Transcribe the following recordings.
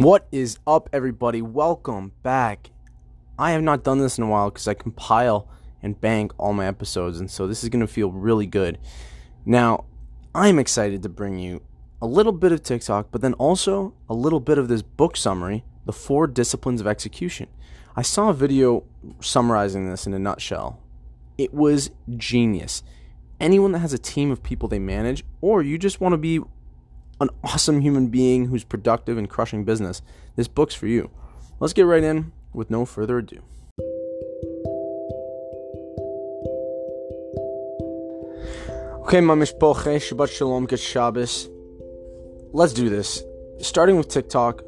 What is up, everybody? Welcome back. I have not done this in a while because I compile and bank all my episodes, and so this is going to feel really good. Now, I'm excited to bring you a little bit of TikTok, but then also a little bit of this book summary The Four Disciplines of Execution. I saw a video summarizing this in a nutshell. It was genius. Anyone that has a team of people they manage, or you just want to be an awesome human being who's productive and crushing business, this book's for you. Let's get right in with no further ado. Okay, my mishpoche, Shabbat Shalom, Good Shabbos. Let's do this. Starting with TikTok,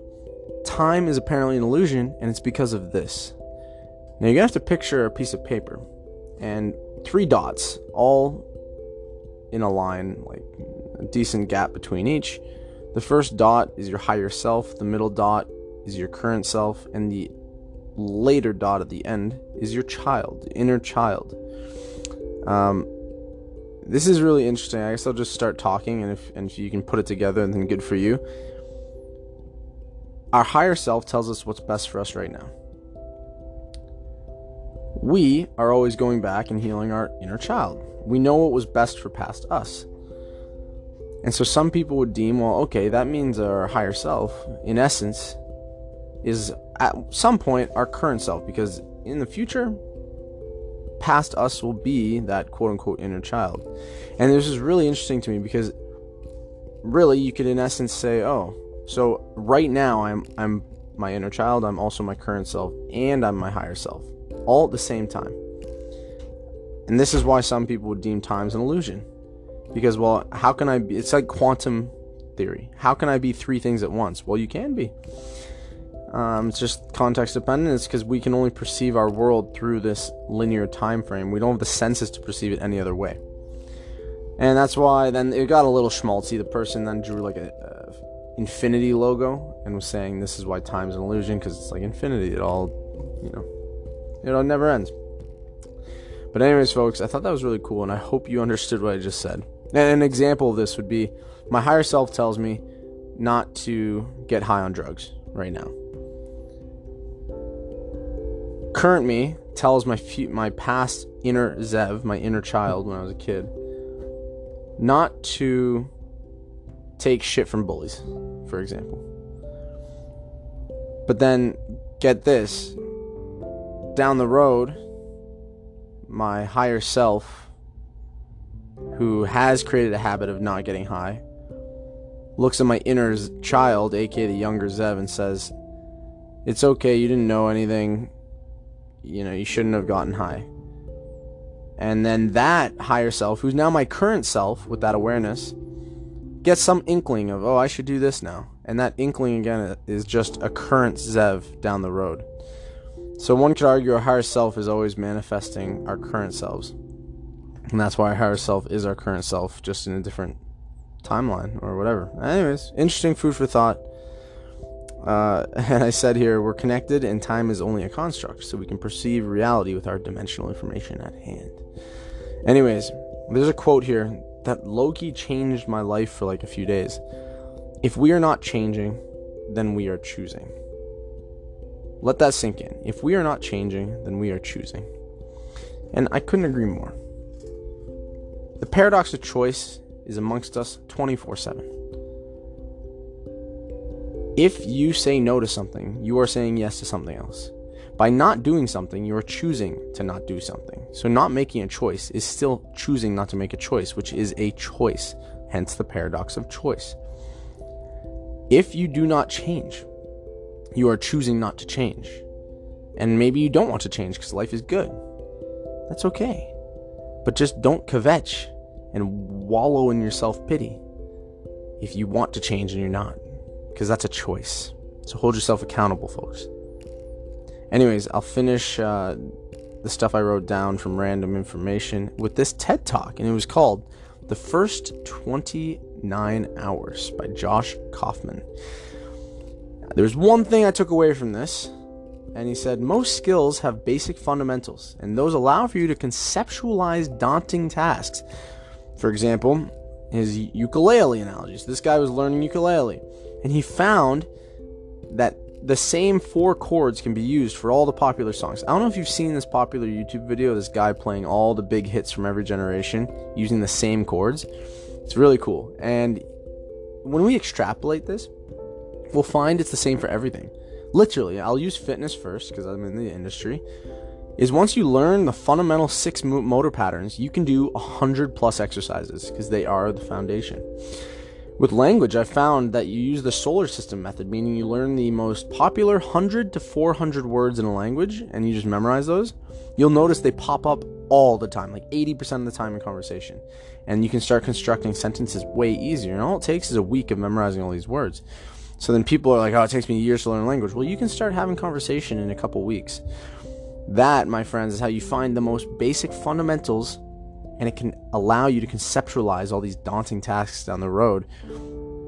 time is apparently an illusion, and it's because of this. Now you're gonna have to picture a piece of paper and three dots, all in a line, like decent gap between each. The first dot is your higher self, the middle dot is your current self, and the later dot at the end is your child, inner child. Um, this is really interesting. I guess I'll just start talking, and if and if you can put it together, and then good for you. Our higher self tells us what's best for us right now. We are always going back and healing our inner child. We know what was best for past us. And so some people would deem, well, okay, that means our higher self, in essence, is at some point our current self, because in the future, past us will be that quote unquote inner child. And this is really interesting to me because really you could in essence say, oh, so right now I'm I'm my inner child, I'm also my current self, and I'm my higher self, all at the same time. And this is why some people would deem time's an illusion because, well, how can I be? It's like quantum theory. How can I be three things at once? Well, you can be. Um, it's just context dependent. It's because we can only perceive our world through this linear time frame. We don't have the senses to perceive it any other way. And that's why then it got a little schmaltzy. The person then drew like a, a infinity logo and was saying this is why time's an illusion because it's like infinity. It all, you know, it all never ends. But anyways, folks, I thought that was really cool, and I hope you understood what I just said. An example of this would be my higher self tells me not to get high on drugs right now. Current me tells my my past inner Zev, my inner child when I was a kid, not to take shit from bullies, for example. But then get this, down the road, my higher self who has created a habit of not getting high, looks at my inner child, aka the younger Zev, and says, It's okay, you didn't know anything. You know, you shouldn't have gotten high. And then that higher self, who's now my current self with that awareness, gets some inkling of, oh, I should do this now. And that inkling, again, is just a current Zev down the road. So one could argue our higher self is always manifesting our current selves. And that's why our higher self is our current self, just in a different timeline or whatever. Anyways, interesting food for thought. Uh, and I said here, we're connected and time is only a construct, so we can perceive reality with our dimensional information at hand. Anyways, there's a quote here that low-key changed my life for like a few days. If we are not changing, then we are choosing. Let that sink in. If we are not changing, then we are choosing. And I couldn't agree more. The paradox of choice is amongst us 24 7. If you say no to something, you are saying yes to something else. By not doing something, you are choosing to not do something. So, not making a choice is still choosing not to make a choice, which is a choice, hence the paradox of choice. If you do not change, you are choosing not to change. And maybe you don't want to change because life is good. That's okay. But just don't kvetch and wallow in your self pity if you want to change and you're not, because that's a choice. So hold yourself accountable, folks. Anyways, I'll finish uh, the stuff I wrote down from random information with this TED Talk, and it was called The First 29 Hours by Josh Kaufman. There's one thing I took away from this, and he said most skills have basic fundamentals, and those allow for you to conceptualize daunting tasks for example, his ukulele analogies. This guy was learning ukulele, and he found that the same four chords can be used for all the popular songs. I don't know if you've seen this popular YouTube video, this guy playing all the big hits from every generation using the same chords. It's really cool. And when we extrapolate this, we'll find it's the same for everything. Literally, I'll use fitness first because I'm in the industry. Is once you learn the fundamental six motor patterns, you can do 100 plus exercises because they are the foundation. With language, I found that you use the solar system method, meaning you learn the most popular 100 to 400 words in a language and you just memorize those. You'll notice they pop up all the time, like 80% of the time in conversation. And you can start constructing sentences way easier. And all it takes is a week of memorizing all these words. So then people are like, oh, it takes me years to learn language. Well, you can start having conversation in a couple weeks. That, my friends, is how you find the most basic fundamentals and it can allow you to conceptualize all these daunting tasks down the road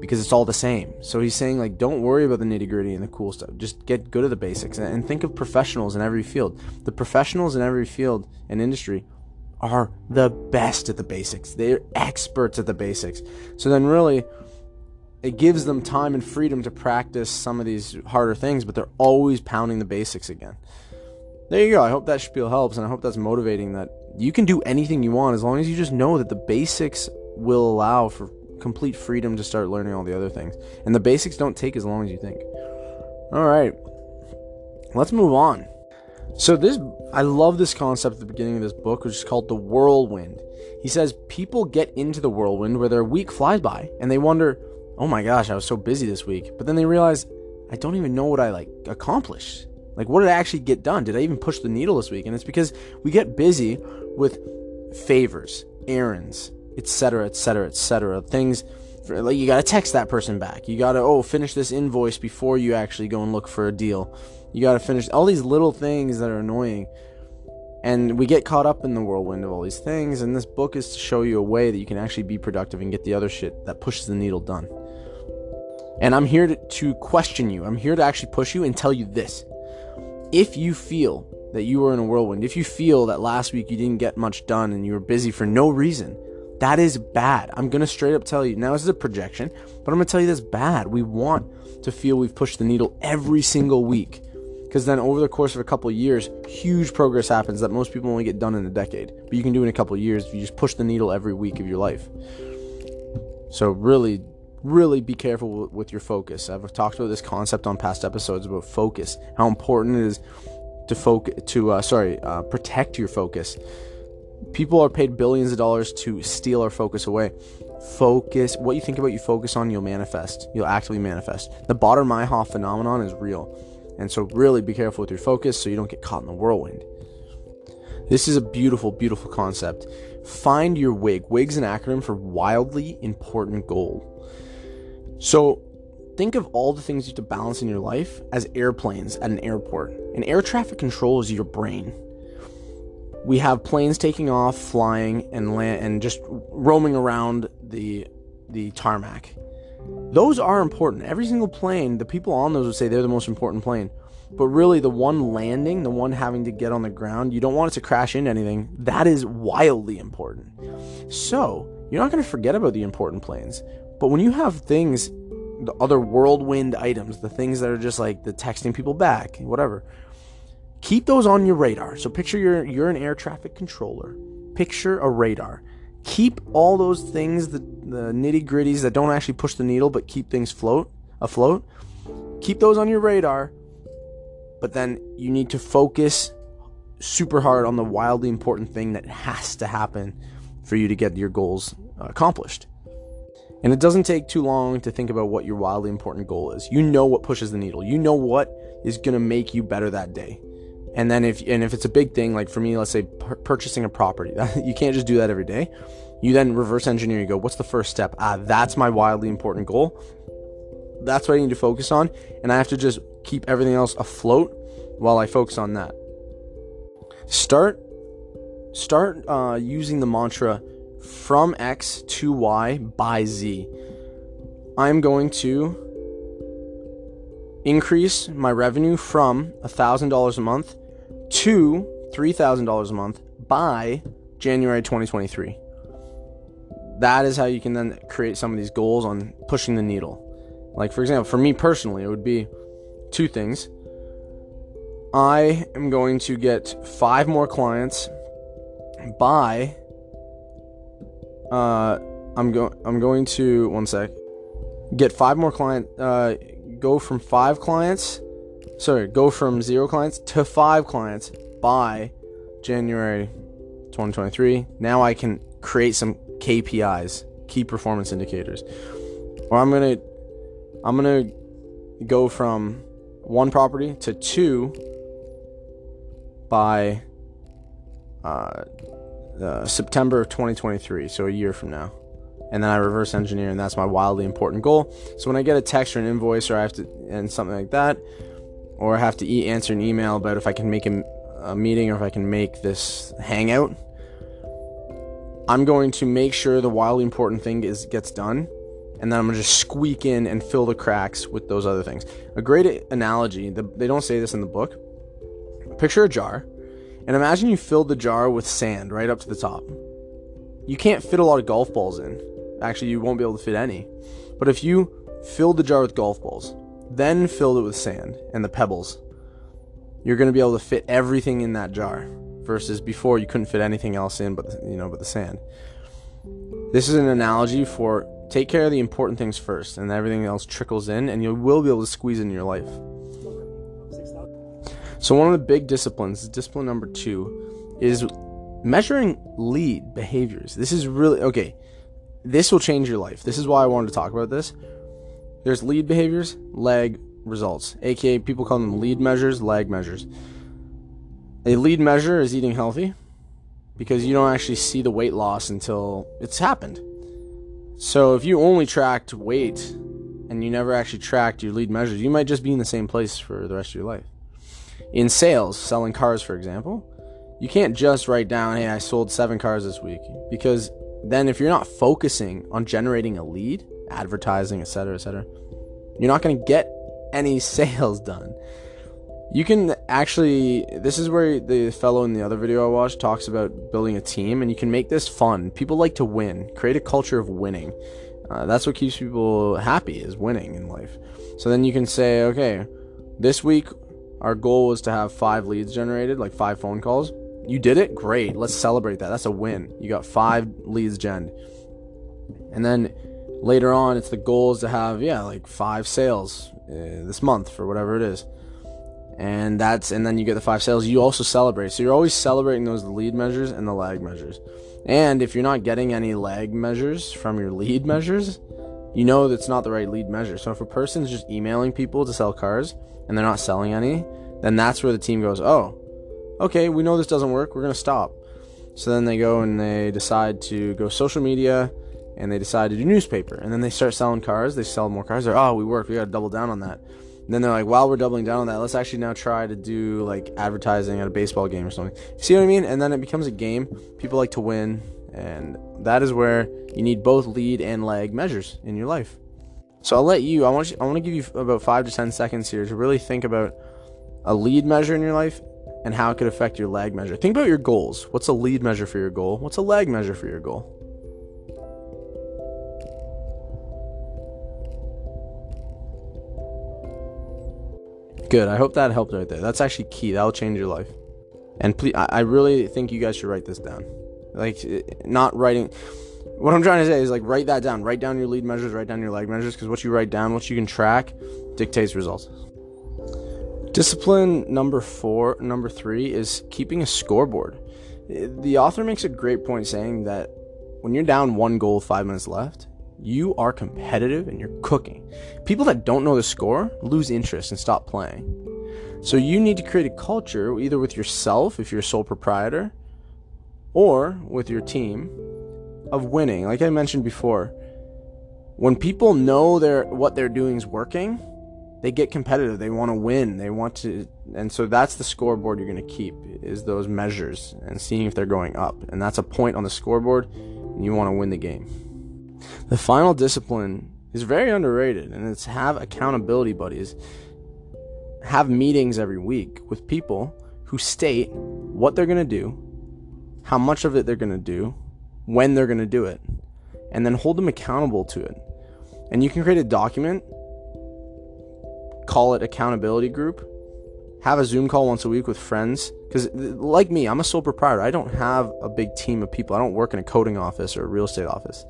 because it's all the same. So he's saying like don't worry about the nitty-gritty and the cool stuff. Just get good at the basics and think of professionals in every field. The professionals in every field and industry are the best at the basics. They're experts at the basics. So then really it gives them time and freedom to practice some of these harder things, but they're always pounding the basics again. There you go. I hope that spiel helps and I hope that's motivating that you can do anything you want as long as you just know that the basics will allow for complete freedom to start learning all the other things. And the basics don't take as long as you think. All right. Let's move on. So this I love this concept at the beginning of this book, which is called the whirlwind. He says people get into the whirlwind where their week flies by and they wonder, "Oh my gosh, I was so busy this week." But then they realize, "I don't even know what I like accomplished." Like, what did I actually get done? Did I even push the needle this week? And it's because we get busy with favors, errands, etc., etc., etc. Things like you got to text that person back. You got to oh finish this invoice before you actually go and look for a deal. You got to finish all these little things that are annoying. And we get caught up in the whirlwind of all these things. And this book is to show you a way that you can actually be productive and get the other shit that pushes the needle done. And I'm here to, to question you. I'm here to actually push you and tell you this if you feel that you were in a whirlwind, if you feel that last week you didn't get much done and you were busy for no reason, that is bad. I'm going to straight up tell you. Now, this is a projection, but I'm going to tell you that's bad. We want to feel we've pushed the needle every single week. Because then, over the course of a couple of years, huge progress happens that most people only get done in a decade. But you can do in a couple years if you just push the needle every week of your life. So, really, really be careful with your focus. I've talked about this concept on past episodes about focus, how important it is to focus to uh, sorry uh, protect your focus. People are paid billions of dollars to steal our focus away. Focus what you think about, you focus on, you'll manifest. You'll actually manifest. The Baader-Meinhof phenomenon is real, and so really be careful with your focus so you don't get caught in the whirlwind. This is a beautiful, beautiful concept. Find your WIG. WIG's an acronym for wildly important goal. So think of all the things you have to balance in your life as airplanes at an airport. And air traffic control is your brain. We have planes taking off, flying, and land, and just roaming around the the tarmac. Those are important. Every single plane, the people on those would say they're the most important plane. But really, the one landing, the one having to get on the ground, you don't want it to crash into anything. That is wildly important. So, you're not going to forget about the important planes. But when you have things, the other whirlwind items, the things that are just like the texting people back, whatever, keep those on your radar. So picture you're you're an air traffic controller. Picture a radar. Keep all those things, the, the nitty gritties that don't actually push the needle but keep things float afloat. Keep those on your radar. But then you need to focus super hard on the wildly important thing that has to happen for you to get your goals uh, accomplished. And it doesn't take too long to think about what your wildly important goal is. You know what pushes the needle. You know what is going to make you better that day. And then if and if it's a big thing like for me, let's say purchasing a property, you can't just do that every day. You then reverse engineer. You go, what's the first step? Ah, that's my wildly important goal. That's what I need to focus on, and I have to just keep everything else afloat while I focus on that. Start start uh, using the mantra from X to Y by Z. I'm going to increase my revenue from $1,000 a month to $3,000 a month by January 2023. That is how you can then create some of these goals on pushing the needle. Like, for example, for me personally, it would be two things. I am going to get five more clients by. Uh, I'm going. I'm going to one sec. Get five more client. Uh, go from five clients. Sorry, go from zero clients to five clients by January 2023. Now I can create some KPIs, key performance indicators. Or I'm gonna. I'm gonna go from one property to two by uh, uh, September 2023, so a year from now. And then I reverse engineer, and that's my wildly important goal. So when I get a text or an invoice, or I have to, and something like that, or I have to e- answer an email about if I can make a, a meeting or if I can make this hangout, I'm going to make sure the wildly important thing is gets done and then I'm gonna just squeak in and fill the cracks with those other things. A great analogy, the, they don't say this in the book. Picture a jar, and imagine you filled the jar with sand right up to the top. You can't fit a lot of golf balls in. Actually, you won't be able to fit any. But if you filled the jar with golf balls, then filled it with sand and the pebbles, you're going to be able to fit everything in that jar. Versus before, you couldn't fit anything else in, but you know, but the sand. This is an analogy for Take care of the important things first, and everything else trickles in, and you will be able to squeeze in your life. So, one of the big disciplines, discipline number two, is measuring lead behaviors. This is really okay. This will change your life. This is why I wanted to talk about this. There's lead behaviors, lag results, aka people call them lead measures, lag measures. A lead measure is eating healthy because you don't actually see the weight loss until it's happened. So if you only tracked weight and you never actually tracked your lead measures, you might just be in the same place for the rest of your life. In sales, selling cars, for example, you can't just write down, hey, I sold seven cars this week, because then if you're not focusing on generating a lead, advertising, etc., etc., you're not going to get any sales done you can actually this is where the fellow in the other video i watched talks about building a team and you can make this fun people like to win create a culture of winning uh, that's what keeps people happy is winning in life so then you can say okay this week our goal was to have five leads generated like five phone calls. You did it? Great. Let's celebrate that. That's a win. You got five leads gen and then later on it's the goal is to have yeah like five sales uh, this month for whatever it is. And that's and then you get the five sales. You also celebrate. So you're always celebrating those lead measures and the lag measures. And if you're not getting any lag measures from your lead measures you know that's not the right lead measure. So if a person's just emailing people to sell cars and they're not selling any then that's where the team goes oh okay we know this doesn't work we're going to stop so then they go and they decide to go social media and they decide to do newspaper and then they start selling cars they sell more cars they're oh we worked we got to double down on that and then they're like, while we're doubling down on that, let's actually now try to do like advertising at a baseball game or something. See what I mean? And then it becomes a game. People like to win, and that is where you need both lead and lag measures in your life. So I'll let you. I want you, I want to give you about five to ten seconds here to really think about a lead measure in your life and how it could affect your lag measure. Think about your goals. What's a lead measure for your goal? What's a lag measure for your goal? Good. I hope that helped right there. That's actually key. That'll change your life. And please, I really think you guys should write this down. Like, eh, not writing. What I'm trying to say is like write that down. Write down your lead measures. Write down your lag measures because what you write down, what you can track, dictates results. Discipline number four, number three is keeping a scoreboard. The author makes a great point saying that when you're down one goal, five minutes left, you are competitive and you're cooking. People that don't know the score lose interest and stop playing. So you need to create a culture either with yourself if you're a sole proprietor or with your team of winning. Like I mentioned before, when people know their what they're doing is working, they get competitive. They want to win. They want to and so that's the scoreboard you're going to keep is those measures and seeing if they're going up. And that's a point on the scoreboard and you want to win the game. The final discipline is very underrated, and it's have accountability buddies. Have meetings every week with people who state what they're going to do, how much of it they're going to do, when they're going to do it, and then hold them accountable to it. And you can create a document call it accountability group. Have a Zoom call once a week with friends. Because, uh, like me, I'm a sole proprietor. I don't have a big team of people. I don't work in a coding office or a real estate office.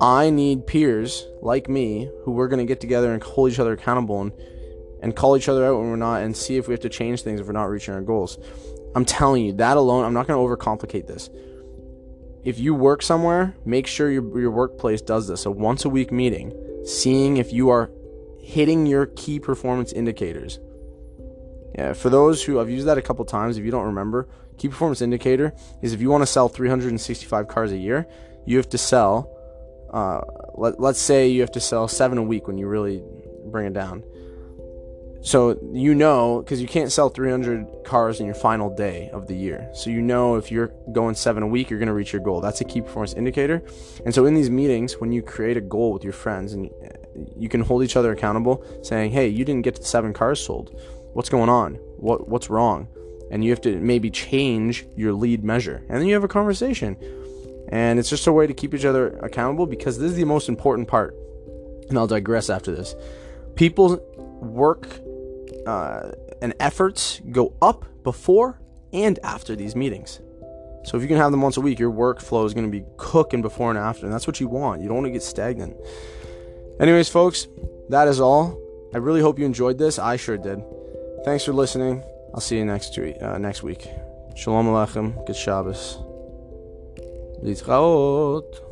I need peers like me who we're going to get together and hold each other accountable and, and call each other out when we're not and see if we have to change things if we're not reaching our goals. I'm telling you, that alone, I'm not going to overcomplicate this. If you work somewhere, make sure your, your workplace does this. A once a week meeting, seeing if you are hitting your key performance indicators. Yeah, for those who I've used that a couple times, if you don't remember, key performance indicator is if you want to sell 365 cars a year, you have to sell uh, let, let's say you have to sell seven a week when you really bring it down. So you know, because you can't sell 300 cars in your final day of the year. So you know if you're going seven a week, you're going to reach your goal. That's a key performance indicator. And so in these meetings, when you create a goal with your friends and uh, you can hold each other accountable, saying, "Hey, you didn't get to seven cars sold. What's going on? What what's wrong?" And you have to maybe change your lead measure. And then you have a conversation. And it's just a way to keep each other accountable because this is the most important part. And I'll digress after this. People work uh, and efforts go up before and after these meetings. So if you can have them once a week, your workflow is going to be cooking before and after, and that's what you want. You don't want to get stagnant. Anyways, folks, that is all. I really hope you enjoyed this. I sure did. Thanks for listening. I'll see you next week. Uh, next week. Shalom aleichem. Good Shabbos. Litraot.